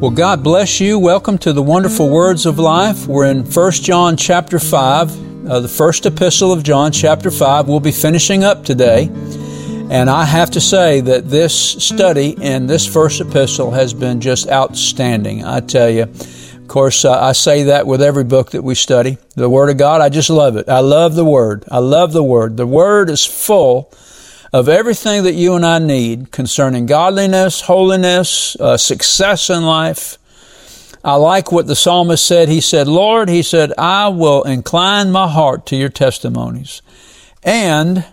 Well, God bless you. Welcome to the wonderful words of life. We're in 1 John chapter 5, uh, the first epistle of John chapter 5. We'll be finishing up today. And I have to say that this study in this first epistle has been just outstanding. I tell you. Of course, uh, I say that with every book that we study. The Word of God, I just love it. I love the Word. I love the Word. The Word is full of everything that you and I need concerning godliness, holiness, uh, success in life. I like what the psalmist said. He said, Lord, he said, I will incline my heart to your testimonies and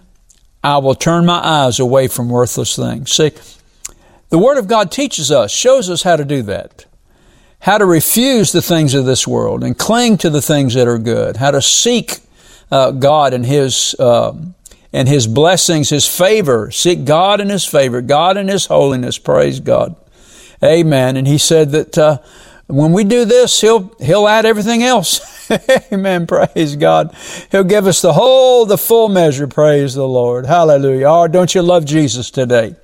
I will turn my eyes away from worthless things. See, the Word of God teaches us, shows us how to do that. How to refuse the things of this world and cling to the things that are good. How to seek uh, God and His uh, and His blessings, His favor. Seek God in His favor, God in His holiness. Praise God. Amen. And He said that uh, when we do this, He'll He'll add everything else. Amen. Praise God. He'll give us the whole, the full measure. Praise the Lord. Hallelujah. Oh, don't you love Jesus today?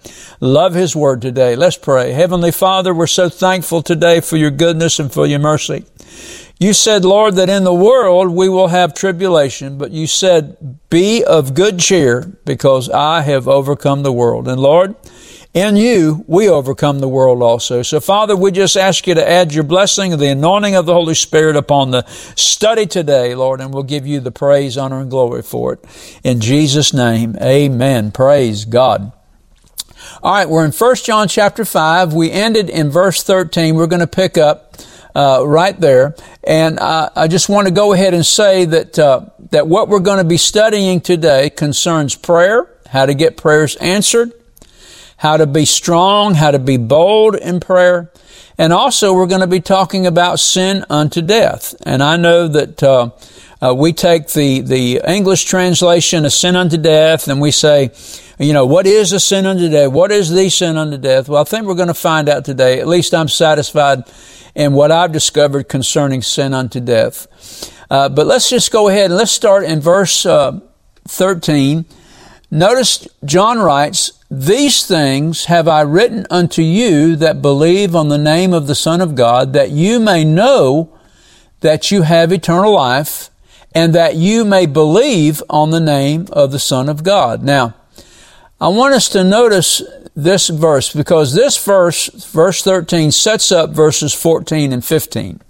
Love His Word today. Let's pray. Heavenly Father, we're so thankful today for your goodness and for your mercy. You said, Lord, that in the world we will have tribulation, but you said, be of good cheer because I have overcome the world. And Lord, in you we overcome the world also. So Father, we just ask you to add your blessing, and the anointing of the Holy Spirit upon the study today, Lord, and we'll give you the praise, honor, and glory for it. In Jesus' name, amen. Praise God. All right, we're in 1 John chapter 5. We ended in verse 13. We're going to pick up uh, right there. And I, I, just want to go ahead and say that uh, that what we're going to be studying today concerns prayer, how to get prayers answered, how to be strong, how to be bold in prayer, and also we're going to be talking about sin unto death. And I know that. Uh, uh, we take the, the English translation of sin unto death and we say, you know, what is a sin unto death? What is the sin unto death? Well, I think we're going to find out today. At least I'm satisfied in what I've discovered concerning sin unto death. Uh, but let's just go ahead and let's start in verse uh, 13. Notice John writes, These things have I written unto you that believe on the name of the Son of God, that you may know that you have eternal life, and that you may believe on the name of the Son of God. Now, I want us to notice this verse because this verse, verse 13, sets up verses 14 and 15.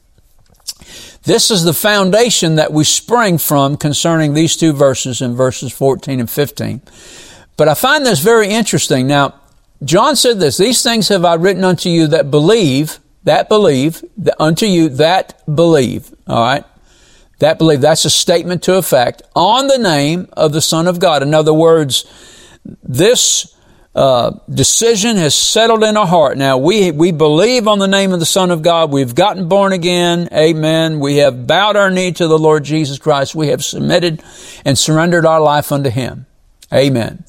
This is the foundation that we spring from concerning these two verses in verses 14 and 15. But I find this very interesting. Now, John said this, these things have I written unto you that believe, that believe, unto you that believe. All right. That believe. That's a statement to effect on the name of the Son of God. In other words, this uh, decision has settled in our heart. Now we we believe on the name of the Son of God. We've gotten born again. Amen. We have bowed our knee to the Lord Jesus Christ. We have submitted and surrendered our life unto Him. Amen.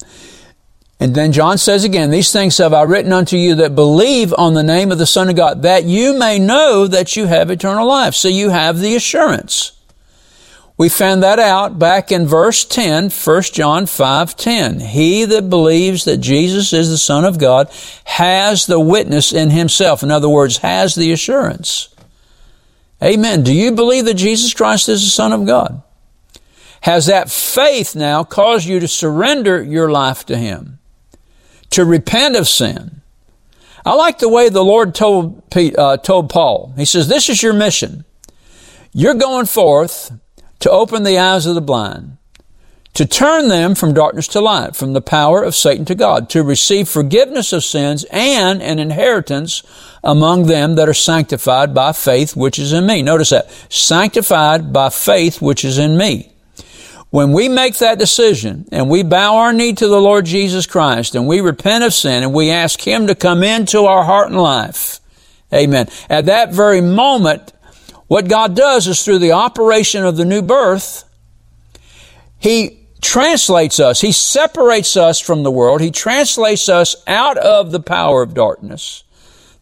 And then John says again, these things have I written unto you that believe on the name of the Son of God, that you may know that you have eternal life. So you have the assurance. We found that out back in verse 10, 1 John 5, 10. He that believes that Jesus is the Son of God has the witness in himself. In other words, has the assurance. Amen. Do you believe that Jesus Christ is the Son of God? Has that faith now caused you to surrender your life to Him? To repent of sin? I like the way the Lord told, uh, told Paul. He says, this is your mission. You're going forth to open the eyes of the blind, to turn them from darkness to light, from the power of Satan to God, to receive forgiveness of sins and an inheritance among them that are sanctified by faith which is in me. Notice that. Sanctified by faith which is in me. When we make that decision and we bow our knee to the Lord Jesus Christ and we repent of sin and we ask Him to come into our heart and life, Amen. At that very moment, what God does is through the operation of the new birth, He translates us. He separates us from the world. He translates us out of the power of darkness.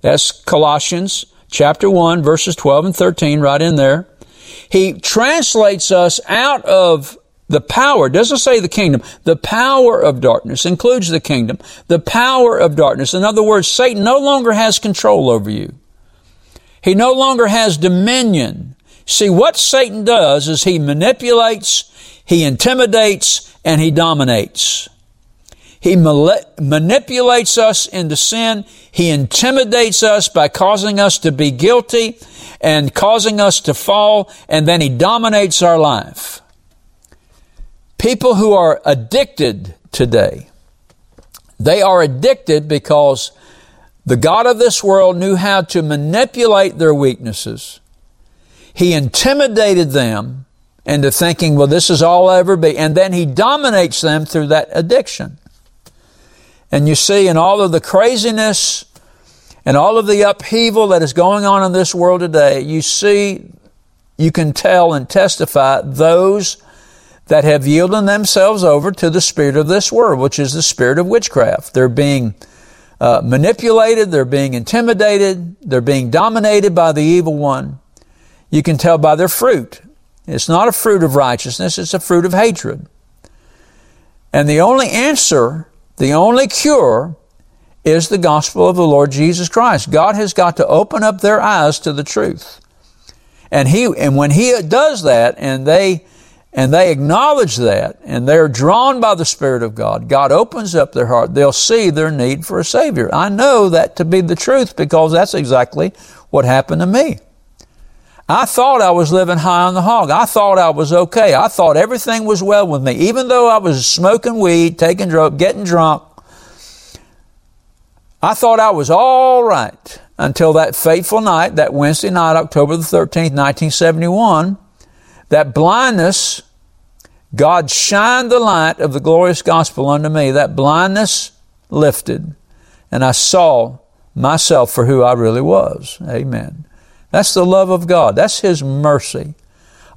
That's Colossians chapter 1 verses 12 and 13 right in there. He translates us out of the power, doesn't say the kingdom, the power of darkness includes the kingdom, the power of darkness. In other words, Satan no longer has control over you. He no longer has dominion. See, what Satan does is he manipulates, he intimidates, and he dominates. He manipulates us into sin. He intimidates us by causing us to be guilty and causing us to fall, and then he dominates our life. People who are addicted today, they are addicted because the God of this world knew how to manipulate their weaknesses. He intimidated them into thinking, well, this is all I'll ever be. And then he dominates them through that addiction. And you see, in all of the craziness and all of the upheaval that is going on in this world today, you see, you can tell and testify those that have yielded themselves over to the spirit of this world, which is the spirit of witchcraft. They're being uh, manipulated, they're being intimidated, they're being dominated by the evil one. You can tell by their fruit. It's not a fruit of righteousness, it's a fruit of hatred. And the only answer the only cure is the gospel of the Lord Jesus Christ. God has got to open up their eyes to the truth. And he, and when he does that and they, and they acknowledge that and they're drawn by the Spirit of God, God opens up their heart. They'll see their need for a Savior. I know that to be the truth because that's exactly what happened to me. I thought I was living high on the hog. I thought I was okay. I thought everything was well with me. Even though I was smoking weed, taking drugs, getting drunk, I thought I was all right until that fateful night, that Wednesday night, October the 13th, 1971, that blindness, God shined the light of the glorious gospel unto me. That blindness lifted, and I saw myself for who I really was. Amen. That's the love of God. That's His mercy.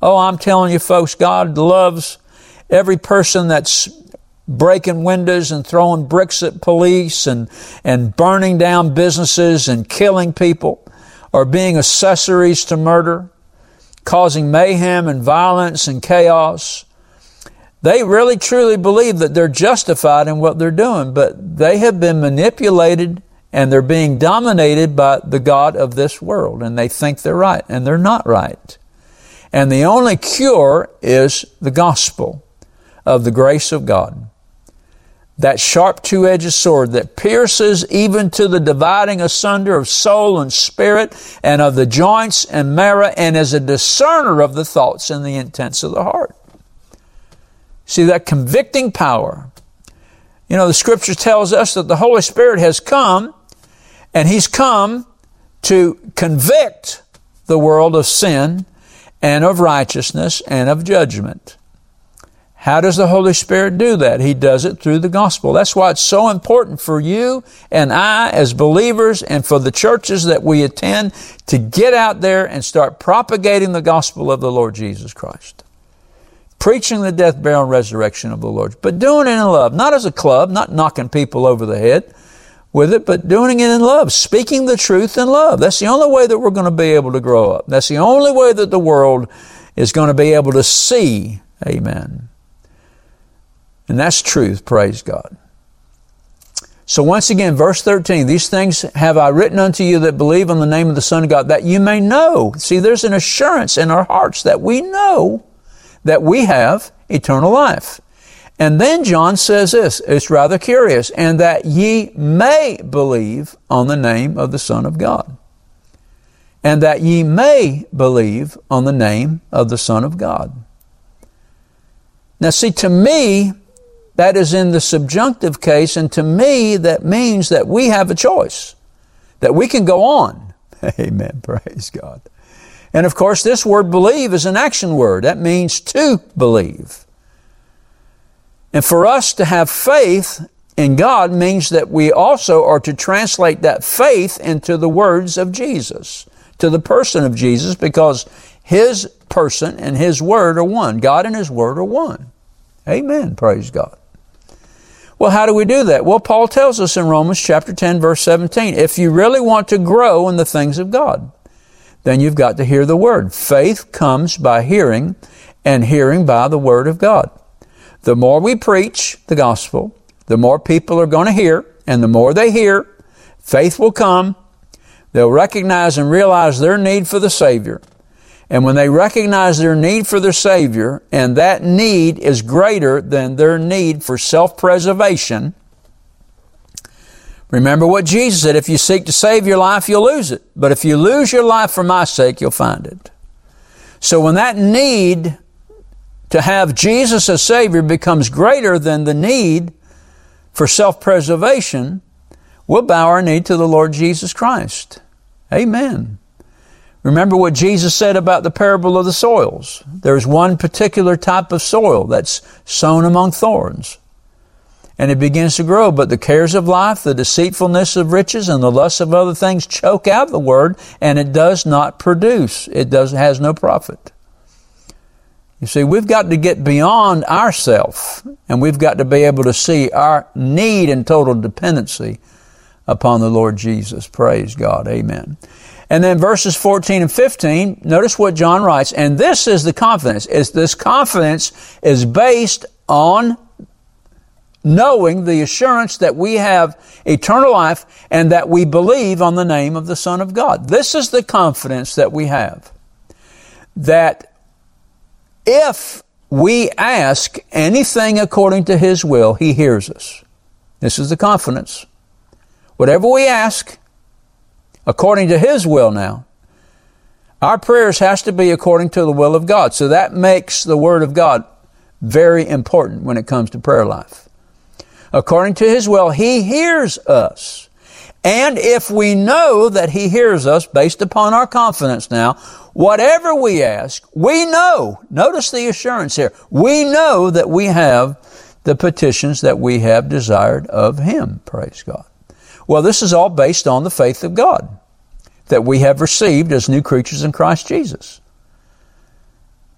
Oh, I'm telling you folks, God loves every person that's breaking windows and throwing bricks at police and, and burning down businesses and killing people or being accessories to murder, causing mayhem and violence and chaos. They really truly believe that they're justified in what they're doing, but they have been manipulated and they're being dominated by the God of this world, and they think they're right, and they're not right. And the only cure is the gospel of the grace of God. That sharp two edged sword that pierces even to the dividing asunder of soul and spirit and of the joints and marrow and is a discerner of the thoughts and the intents of the heart. See that convicting power. You know, the scripture tells us that the Holy Spirit has come and he's come to convict the world of sin and of righteousness and of judgment. How does the Holy Spirit do that? He does it through the gospel. That's why it's so important for you and I as believers and for the churches that we attend to get out there and start propagating the gospel of the Lord Jesus Christ. Preaching the death, burial, and resurrection of the Lord, but doing it in love, not as a club, not knocking people over the head, with it, but doing it in love, speaking the truth in love. That's the only way that we're going to be able to grow up. That's the only way that the world is going to be able to see. Amen. And that's truth, praise God. So once again, verse 13, these things have I written unto you that believe on the name of the Son of God, that you may know. See, there's an assurance in our hearts that we know that we have eternal life. And then John says this, it's rather curious, and that ye may believe on the name of the Son of God. And that ye may believe on the name of the Son of God. Now see, to me, that is in the subjunctive case, and to me, that means that we have a choice, that we can go on. Amen. Praise God. And of course, this word believe is an action word. That means to believe. And for us to have faith in God means that we also are to translate that faith into the words of Jesus, to the person of Jesus, because His person and His word are one. God and His word are one. Amen. Praise God. Well, how do we do that? Well, Paul tells us in Romans chapter 10 verse 17, if you really want to grow in the things of God, then you've got to hear the word. Faith comes by hearing and hearing by the word of God. The more we preach the gospel, the more people are going to hear, and the more they hear, faith will come. They'll recognize and realize their need for the Savior. And when they recognize their need for their Savior, and that need is greater than their need for self-preservation, remember what Jesus said, if you seek to save your life, you'll lose it. But if you lose your life for my sake, you'll find it. So when that need to have Jesus as Savior becomes greater than the need for self-preservation, we'll bow our knee to the Lord Jesus Christ. Amen. Remember what Jesus said about the parable of the soils. There's one particular type of soil that's sown among thorns. And it begins to grow, but the cares of life, the deceitfulness of riches, and the lust of other things choke out the word, and it does not produce. It does, has no profit. You see, we've got to get beyond ourself, and we've got to be able to see our need and total dependency upon the Lord Jesus. Praise God. Amen. And then verses 14 and 15, notice what John writes, and this is the confidence. Is this confidence is based on knowing the assurance that we have eternal life and that we believe on the name of the Son of God. This is the confidence that we have. That if we ask anything according to His will, He hears us. This is the confidence. Whatever we ask, according to His will now, our prayers has to be according to the will of God. So that makes the Word of God very important when it comes to prayer life. According to His will, He hears us. And if we know that He hears us based upon our confidence now, whatever we ask, we know. Notice the assurance here. We know that we have the petitions that we have desired of Him. Praise God. Well, this is all based on the faith of God that we have received as new creatures in Christ Jesus.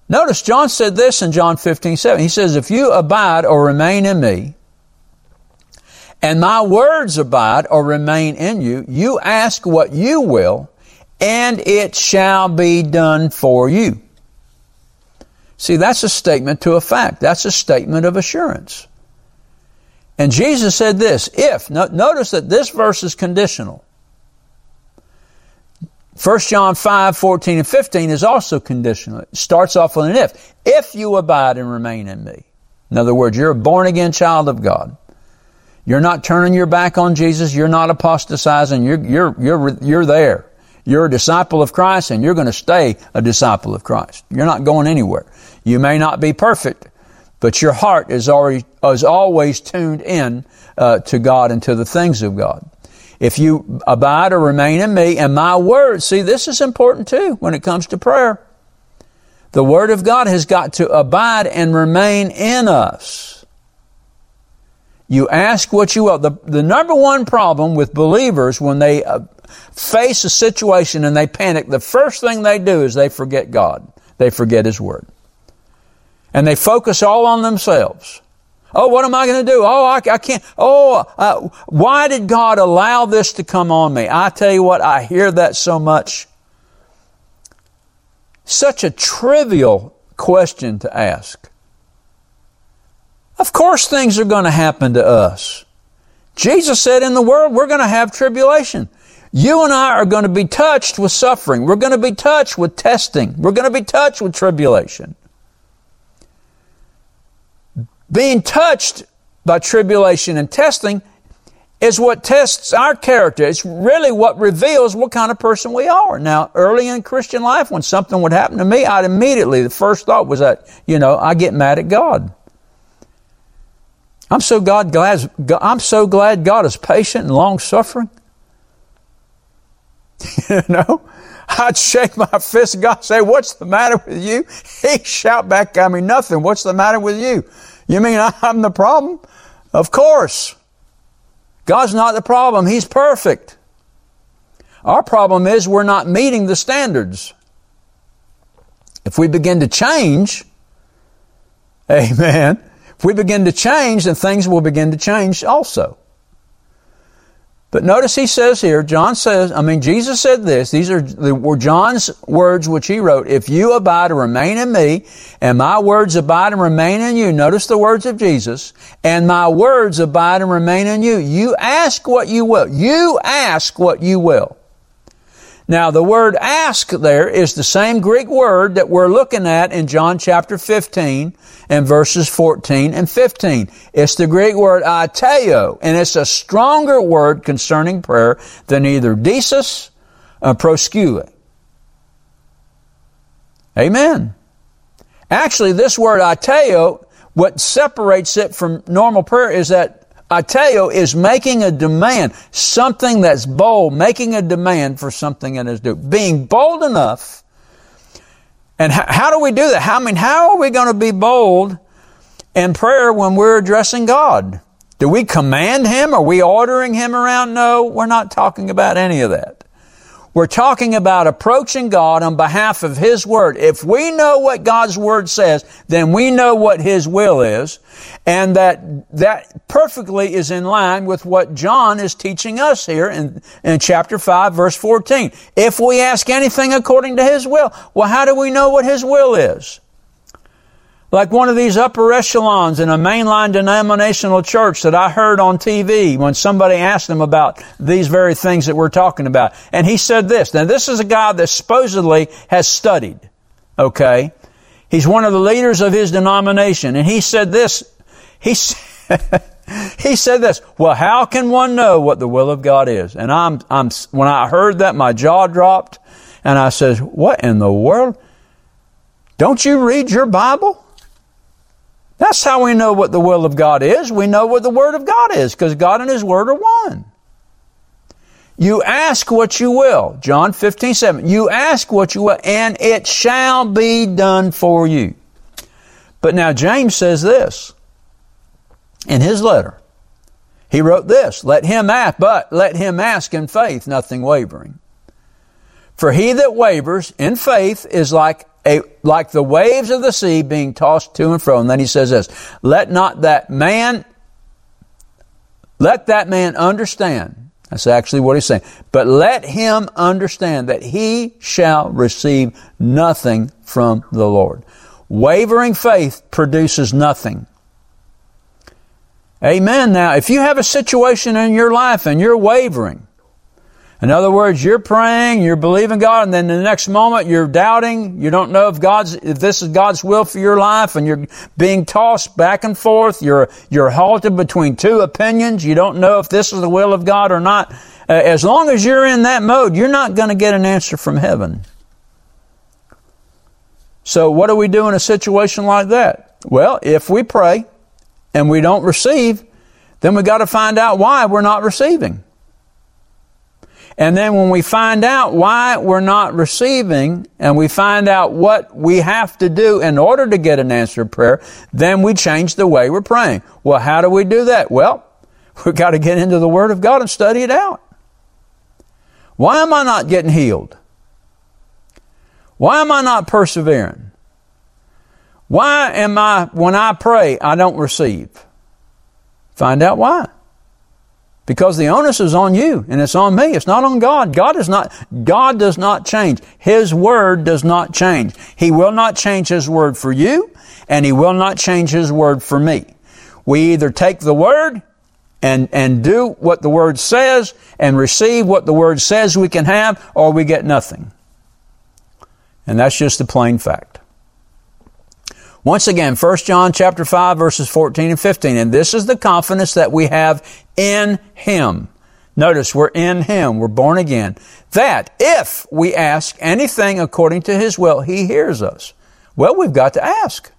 Notice John said this in John 15, 7. He says, If you abide or remain in me, and my words abide or remain in you, you ask what you will, and it shall be done for you. See, that's a statement to a fact. That's a statement of assurance. And Jesus said this, if, notice that this verse is conditional. 1 John 5, 14 and 15 is also conditional. It starts off with an if. If you abide and remain in me. In other words, you're a born again child of God. You're not turning your back on Jesus. You're not apostatizing. You're, you're, you're, you're there. You're a disciple of Christ and you're going to stay a disciple of Christ. You're not going anywhere. You may not be perfect, but your heart is already is always tuned in uh, to God and to the things of God. If you abide or remain in me and my word, see, this is important too when it comes to prayer. The word of God has got to abide and remain in us. You ask what you will. The, the number one problem with believers when they uh, face a situation and they panic, the first thing they do is they forget God. They forget His Word and they focus all on themselves. Oh, what am I going to do? Oh, I, I can't. Oh, uh, why did God allow this to come on me? I tell you what, I hear that so much. Such a trivial question to ask. Of course, things are going to happen to us. Jesus said in the world, we're going to have tribulation. You and I are going to be touched with suffering. We're going to be touched with testing. We're going to be touched with tribulation. Being touched by tribulation and testing is what tests our character. It's really what reveals what kind of person we are. Now, early in Christian life, when something would happen to me, I'd immediately, the first thought was that, you know, I get mad at God. I'm so God glad, I'm so glad God is patient and long suffering. you know? I'd shake my fist at God say, What's the matter with you? He'd shout back at me, Nothing. What's the matter with you? You mean I'm the problem? Of course. God's not the problem. He's perfect. Our problem is we're not meeting the standards. If we begin to change, amen, if we begin to change, then things will begin to change also. But notice he says here, John says, I mean, Jesus said this, these are the, were John's words which he wrote, if you abide and remain in me, and my words abide and remain in you, notice the words of Jesus, and my words abide and remain in you, you ask what you will. You ask what you will. Now, the word ask there is the same Greek word that we're looking at in John chapter 15 and verses 14 and 15. It's the Greek word aiteo, and it's a stronger word concerning prayer than either deesis or proseuche. Amen. Actually, this word aiteo, what separates it from normal prayer is that Aiteo is making a demand, something that's bold, making a demand for something that is due. Being bold enough. And how, how do we do that? How, I mean, how are we going to be bold in prayer when we're addressing God? Do we command Him? Are we ordering Him around? No, we're not talking about any of that. We're talking about approaching God on behalf of His Word. If we know what God's Word says, then we know what His will is, and that, that perfectly is in line with what John is teaching us here in, in chapter 5 verse 14. If we ask anything according to His will, well, how do we know what His will is? Like one of these upper echelons in a mainline denominational church that I heard on TV when somebody asked him about these very things that we're talking about. And he said this. Now this is a guy that supposedly has studied. Okay. He's one of the leaders of his denomination. And he said this. He he said this. Well, how can one know what the will of God is? And I'm, I'm, when I heard that, my jaw dropped and I said, what in the world? Don't you read your Bible? That's how we know what the will of God is. We know what the Word of God is because God and His Word are one. You ask what you will. John 15, 7. You ask what you will and it shall be done for you. But now James says this in his letter. He wrote this, let him ask, but let him ask in faith, nothing wavering. For he that wavers in faith is like a, like the waves of the sea being tossed to and fro. And then he says this, let not that man, let that man understand. That's actually what he's saying. But let him understand that he shall receive nothing from the Lord. Wavering faith produces nothing. Amen. Now, if you have a situation in your life and you're wavering, in other words, you're praying, you're believing God, and then the next moment you're doubting. You don't know if God's, if this is God's will for your life, and you're being tossed back and forth. You're, you're halted between two opinions. You don't know if this is the will of God or not. Uh, as long as you're in that mode, you're not going to get an answer from heaven. So what do we do in a situation like that? Well, if we pray and we don't receive, then we got to find out why we're not receiving. And then when we find out why we're not receiving and we find out what we have to do in order to get an answered prayer, then we change the way we're praying. Well, how do we do that? Well, we've got to get into the Word of God and study it out. Why am I not getting healed? Why am I not persevering? Why am I, when I pray, I don't receive? Find out why. Because the onus is on you and it's on me. It's not on God. God is not, God does not change. His word does not change. He will not change His word for you and He will not change His word for me. We either take the word and, and do what the word says and receive what the word says we can have or we get nothing. And that's just the plain fact. Once again, 1 John chapter 5 verses 14 and 15. And this is the confidence that we have in Him. Notice we're in Him. We're born again. That if we ask anything according to His will, He hears us. Well, we've got to ask.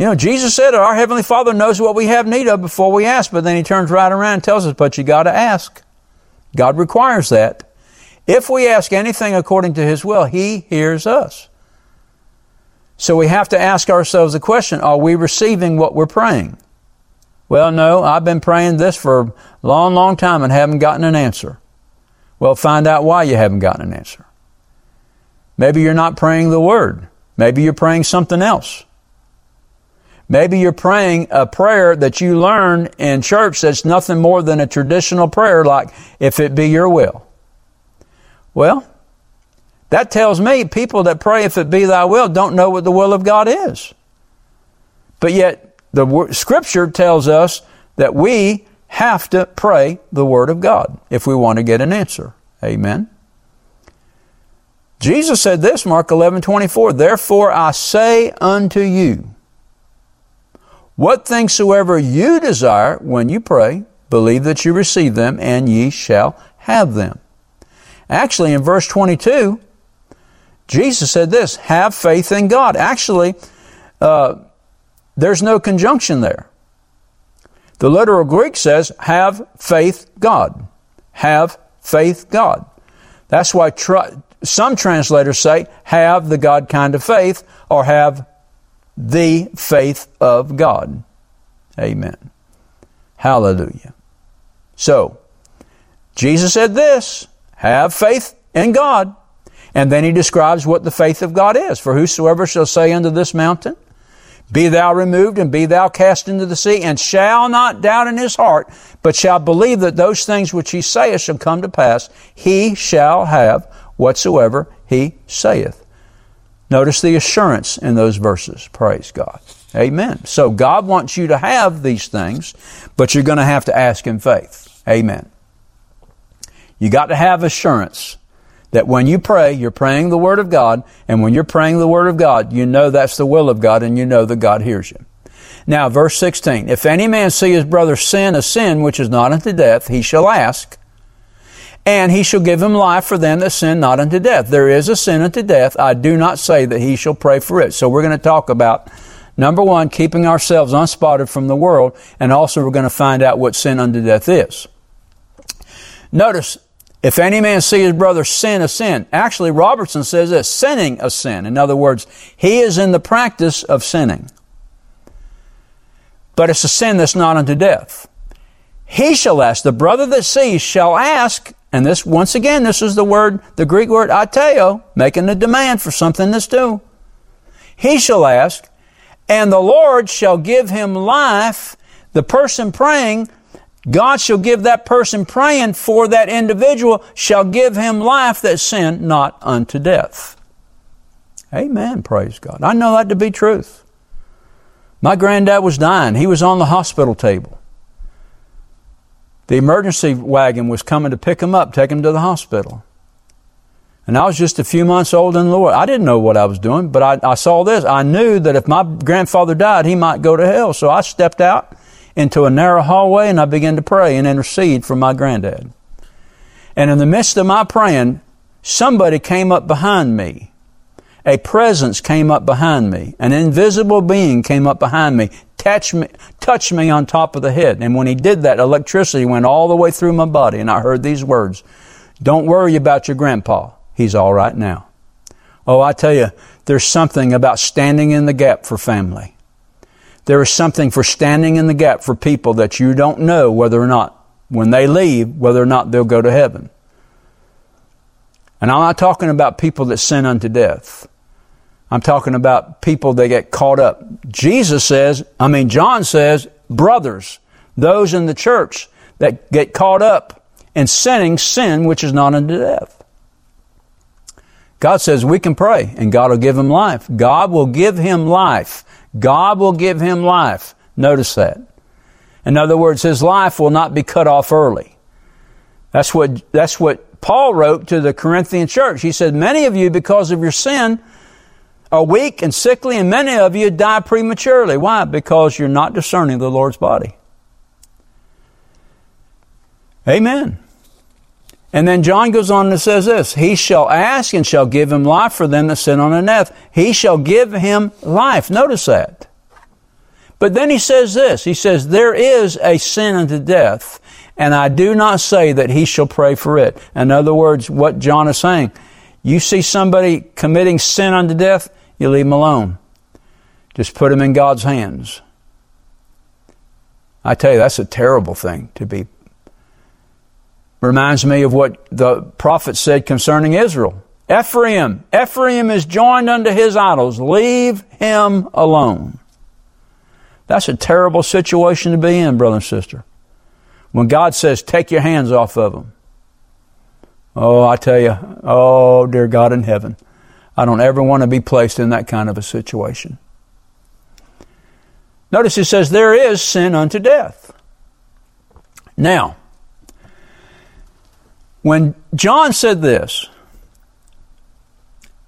You know, Jesus said our Heavenly Father knows what we have need of before we ask, but then He turns right around and tells us, but you got to ask. God requires that. If we ask anything according to His will, He hears us. So we have to ask ourselves the question, are we receiving what we're praying? Well, no, I've been praying this for a long, long time and haven't gotten an answer. Well, find out why you haven't gotten an answer. Maybe you're not praying the word. Maybe you're praying something else. Maybe you're praying a prayer that you learned in church that's nothing more than a traditional prayer like, if it be your will. Well, that tells me people that pray, if it be thy will, don't know what the will of God is. But yet, the scripture tells us that we have to pray the word of God if we want to get an answer. Amen. Jesus said this, Mark 11, 24, Therefore I say unto you, what things soever you desire when you pray, believe that you receive them, and ye shall have them. Actually, in verse 22, Jesus said this, have faith in God. Actually, uh, there's no conjunction there. The literal Greek says, have faith God. Have faith God. That's why tr- some translators say, have the God kind of faith, or have the faith of God. Amen. Hallelujah. So, Jesus said this, have faith in God. And then he describes what the faith of God is. For whosoever shall say unto this mountain, be thou removed and be thou cast into the sea, and shall not doubt in his heart, but shall believe that those things which he saith shall come to pass, he shall have whatsoever he saith. Notice the assurance in those verses. Praise God. Amen. So God wants you to have these things, but you're going to have to ask in faith. Amen. You got to have assurance that when you pray, you're praying the Word of God, and when you're praying the Word of God, you know that's the will of God, and you know that God hears you. Now, verse 16, if any man see his brother sin a sin which is not unto death, he shall ask, and he shall give him life for them that sin not unto death. There is a sin unto death. I do not say that he shall pray for it. So we're going to talk about number one, keeping ourselves unspotted from the world, and also we're going to find out what sin unto death is. Notice, if any man see his brother sin a sin, actually Robertson says this, sinning a sin. In other words, he is in the practice of sinning. But it's a sin that's not unto death. He shall ask, the brother that sees shall ask, and this, once again, this is the word, the Greek word aiteo, making a demand for something that's due. He shall ask, and the Lord shall give him life. The person praying God shall give that person praying for that individual, shall give him life that sin not unto death. Amen. Praise God. I know that to be truth. My granddad was dying. He was on the hospital table. The emergency wagon was coming to pick him up, take him to the hospital. And I was just a few months old in the Lord. I didn't know what I was doing, but I, I saw this. I knew that if my grandfather died, he might go to hell. So I stepped out into a narrow hallway and I began to pray and intercede for my granddad. And in the midst of my praying, somebody came up behind me. A presence came up behind me. An invisible being came up behind me, touched me, touched me on top of the head. And when he did that, electricity went all the way through my body and I heard these words. Don't worry about your grandpa. He's all right now. Oh, I tell you, there's something about standing in the gap for family. There is something for standing in the gap for people that you don't know whether or not, when they leave, whether or not they'll go to heaven. And I'm not talking about people that sin unto death. I'm talking about people that get caught up. Jesus says, I mean, John says, brothers, those in the church that get caught up in sinning sin which is not unto death. God says we can pray and God will give him life. God will give him life. God will give him life. Notice that. In other words, his life will not be cut off early. That's what, that's what Paul wrote to the Corinthian church. He said, Many of you, because of your sin, are weak and sickly, and many of you die prematurely. Why? Because you're not discerning the Lord's body. Amen. And then John goes on and says this He shall ask and shall give him life for them that sin on the death. He shall give him life. Notice that. But then he says this He says, There is a sin unto death, and I do not say that he shall pray for it. In other words, what John is saying, you see somebody committing sin unto death, you leave him alone. Just put him in God's hands. I tell you, that's a terrible thing to be Reminds me of what the prophet said concerning Israel. Ephraim, Ephraim is joined unto his idols. Leave him alone. That's a terrible situation to be in, brother and sister. When God says, take your hands off of them. Oh, I tell you, oh, dear God in heaven, I don't ever want to be placed in that kind of a situation. Notice he says, there is sin unto death. Now, when John said this,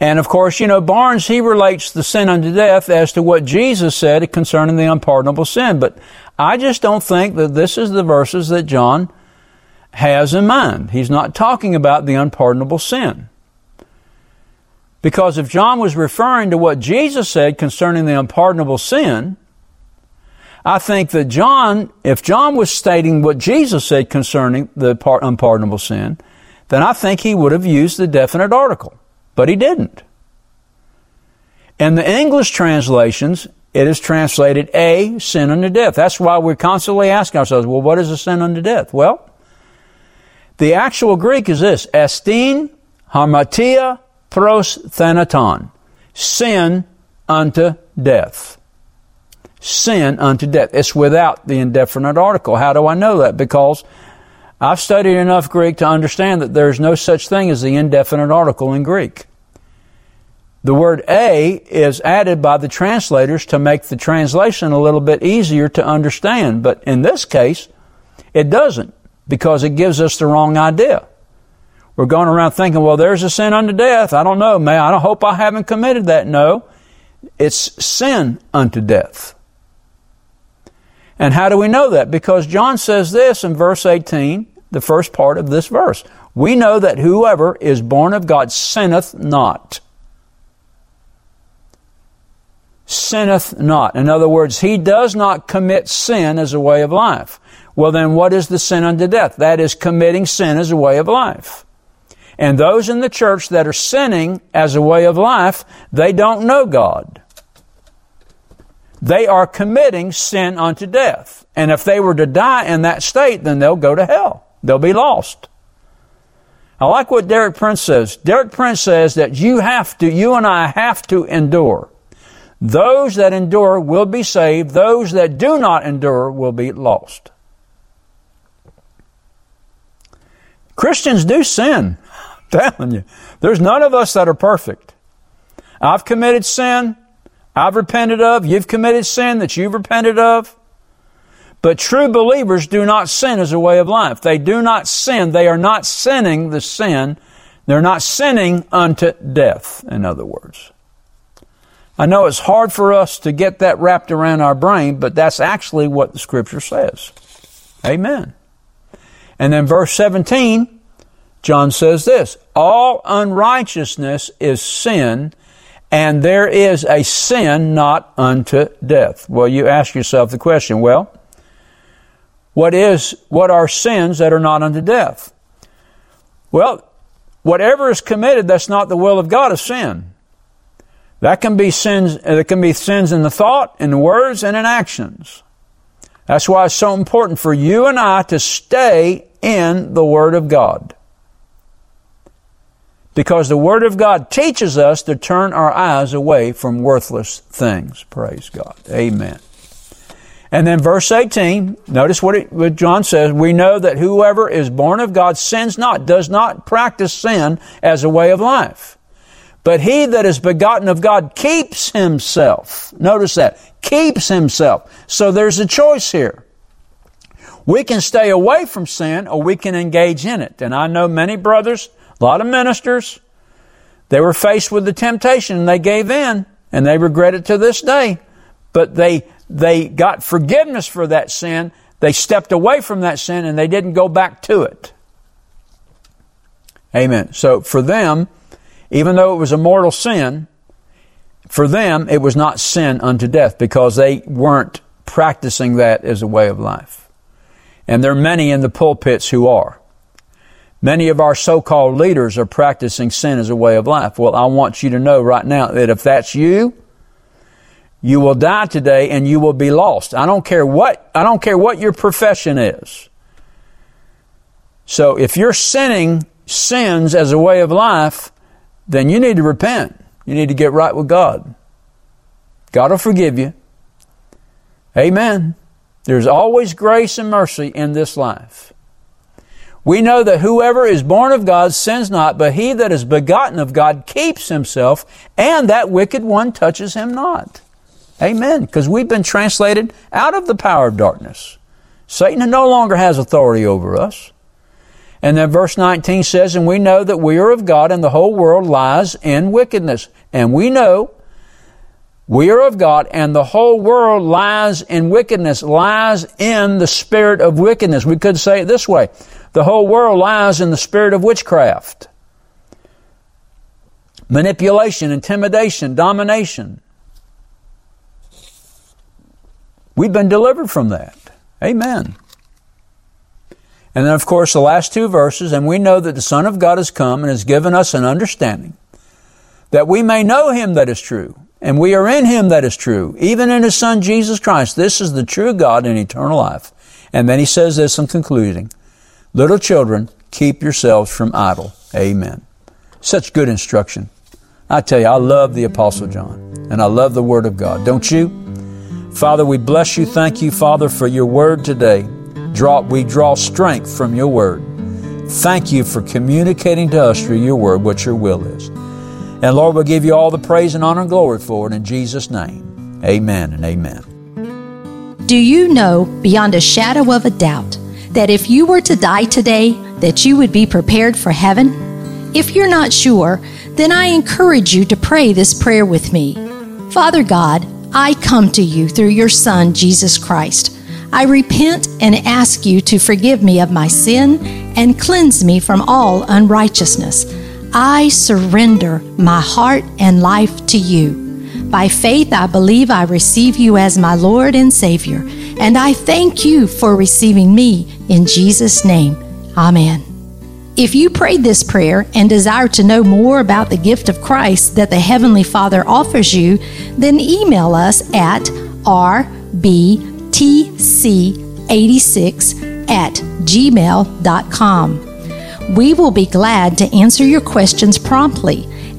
And of course, you know, Barnes, he relates the sin unto death as to what Jesus said concerning the unpardonable sin. But I just don't think that this is the verses that John has in mind. He's not talking about the unpardonable sin. Because if John was referring to what Jesus said concerning the unpardonable sin, I think that John, if John was stating what Jesus said concerning the unpardonable sin, then I think he would have used the definite article. But he didn't. In the English translations, it is translated a sin unto death. That's why we're constantly asking ourselves, well, what is a sin unto death? Well, the actual Greek is this, estin hamartia pros thanaton, sin unto death. Sin unto death. It's without the indefinite article. How do I know that? Because I've studied enough Greek to understand that there's no such thing as the indefinite article in Greek. The word a is added by the translators to make the translation a little bit easier to understand, but in this case, it doesn't because it gives us the wrong idea. We're going around thinking, well, there's a sin unto death. I don't know, man. I hope I haven't committed that. No. It's sin unto death. And how do we know that? Because John says this in verse 18, the first part of this verse. We know that whoever is born of God sinneth not. Sinneth not. In other words, he does not commit sin as a way of life. Well, then what is the sin unto death? That is committing sin as a way of life. And those in the church that are sinning as a way of life, they don't know God. They are committing sin unto death. And if they were to die in that state, then they'll go to hell. They'll be lost. I like what Derek Prince says. Derek Prince says that you have to, you and I have to endure. Those that endure will be saved. Those that do not endure will be lost. Christians do sin I'm telling you. There's none of us that are perfect. I've committed sin I've repented of. You've committed sin that you've repented of. But true believers do not sin as a way of life. They do not sin. They are not sinning the sin. They're not sinning unto death, in other words. I know it's hard for us to get that wrapped around our brain, but that's actually what the scripture says. Amen. And then verse 17, John says this All unrighteousness is sin, and there is a sin not unto death. Well, you ask yourself the question, well, what is, what are sins that are not unto death? Well, whatever is committed that's not the will of God is sin. That can be sins, uh, it can be sins in the thought, in the words, and in actions. That's why it's so important for you and I to stay in the Word of God. Because the Word of God teaches us to turn our eyes away from worthless things. Praise God. Amen. And then verse 18, notice what, it, what, John says. We know that whoever is born of God sins not, does not practice sin as a way of life. But he that is begotten of God keeps himself. Notice that. Keeps himself. So there's a choice here. We can stay away from sin or we can engage in it. And I know many brothers a lot of ministers, they were faced with the temptation and they gave in and they regret it to this day. But they, they got forgiveness for that sin. They stepped away from that sin and they didn't go back to it. Amen. So for them, even though it was a mortal sin, for them it was not sin unto death because they weren't practicing that as a way of life. And there are many in the pulpits who are. Many of our so-called leaders are practicing sin as a way of life. Well, I want you to know right now that if that's you, you will die today and you will be lost. I don't care what, I don't care what your profession is. So if you're sinning sins as a way of life, then you need to repent. You need to get right with God. God will forgive you. Amen. There's always grace and mercy in this life. We know that whoever is born of God sins not, but he that is begotten of God keeps himself, and that wicked one touches him not. Amen. Because we've been translated out of the power of darkness. Satan no longer has authority over us. And then verse 19 says, And we know that we are of God, and the whole world lies in wickedness. And we know we are of God, and the whole world lies in wickedness, lies in the spirit of wickedness. We could say it this way the whole world lies in the spirit of witchcraft, manipulation, intimidation, domination. We've been delivered from that. Amen. And then, of course, the last two verses, and we know that the Son of God has come and has given us an understanding that we may know Him that is true, and we are in Him that is true, even in His Son Jesus Christ. This is the true God in eternal life. And then He says this in concluding Little children, keep yourselves from idol. Amen. Such good instruction. I tell you, I love the Apostle John, and I love the Word of God. Don't you? Father, we bless you. Thank you, Father, for your Word today. Draw, we draw strength from your word. Thank you for communicating to us through your word what your will is. And Lord, we'll give you all the praise and honor and glory for it in Jesus' name. Amen and amen. Do you know beyond a shadow of a doubt that if you were to die today, that you would be prepared for heaven? If you're not sure, then I encourage you to pray this prayer with me. Father God, I come to you through your Son, Jesus Christ. I repent and ask you to forgive me of my sin and cleanse me from all unrighteousness. I surrender my heart and life to you. By faith, I believe I receive you as my Lord and Savior, and I thank you for receiving me in Jesus' name. Amen. If you prayed this prayer and desire to know more about the gift of Christ that the Heavenly Father offers you, then email us at rb tc86 at gmail.com. We will be glad to answer your questions promptly